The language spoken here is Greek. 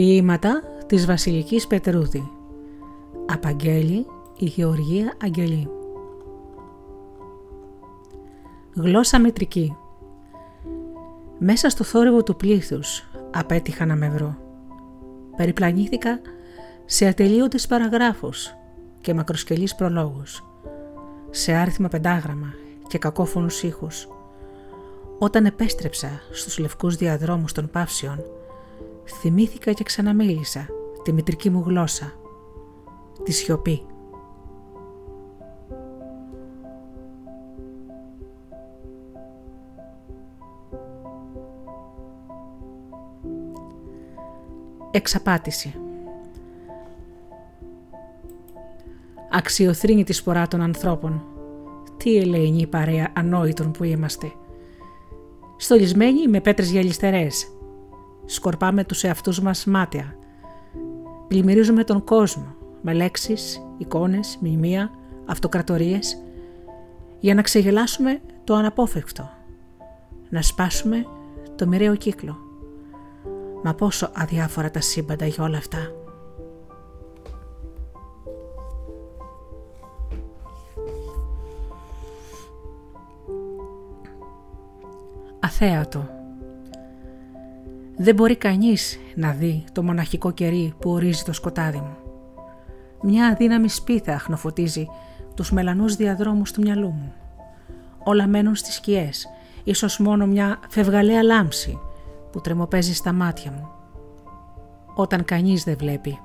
Ποίηματα της Βασιλικής Πετρούδη Απαγγέλη η Γεωργία Αγγελή Γλώσσα μετρική Μέσα στο θόρυβο του πλήθους απέτυχα να με βρω. Περιπλανήθηκα σε ατελείωτες παραγράφους και μακροσκελείς προλόγους, σε άριθμα πεντάγραμμα και κακόφωνους ήχους. Όταν επέστρεψα στους λευκούς διαδρόμους των παύσεων, θυμήθηκα και ξαναμίλησα τη μητρική μου γλώσσα, τη σιωπή. Εξαπάτηση Αξιοθρύνη της σπορά των ανθρώπων. Τι ελεηνή παρέα ανόητων που είμαστε. Στολισμένοι με πέτρες γυαλιστερές. Σκορπάμε τους εαυτούς μας μάτια. Πλημμυρίζουμε τον κόσμο με λέξεις, εικόνες, μνημεία, αυτοκρατορίες για να ξεγελάσουμε το αναπόφευκτο. Να σπάσουμε το μοιραίο κύκλο. Μα πόσο αδιάφορα τα σύμπαντα για όλα αυτά. Αθέατο. Δεν μπορεί κανείς να δει το μοναχικό κερί που ορίζει το σκοτάδι μου. Μια αδύναμη σπίθα αχνοφωτίζει τους μελανούς διαδρόμους του μυαλού μου. Όλα μένουν στις σκιές, ίσως μόνο μια φευγαλαία λάμψη που τρεμοπαίζει στα μάτια μου. Όταν κανείς δεν βλέπει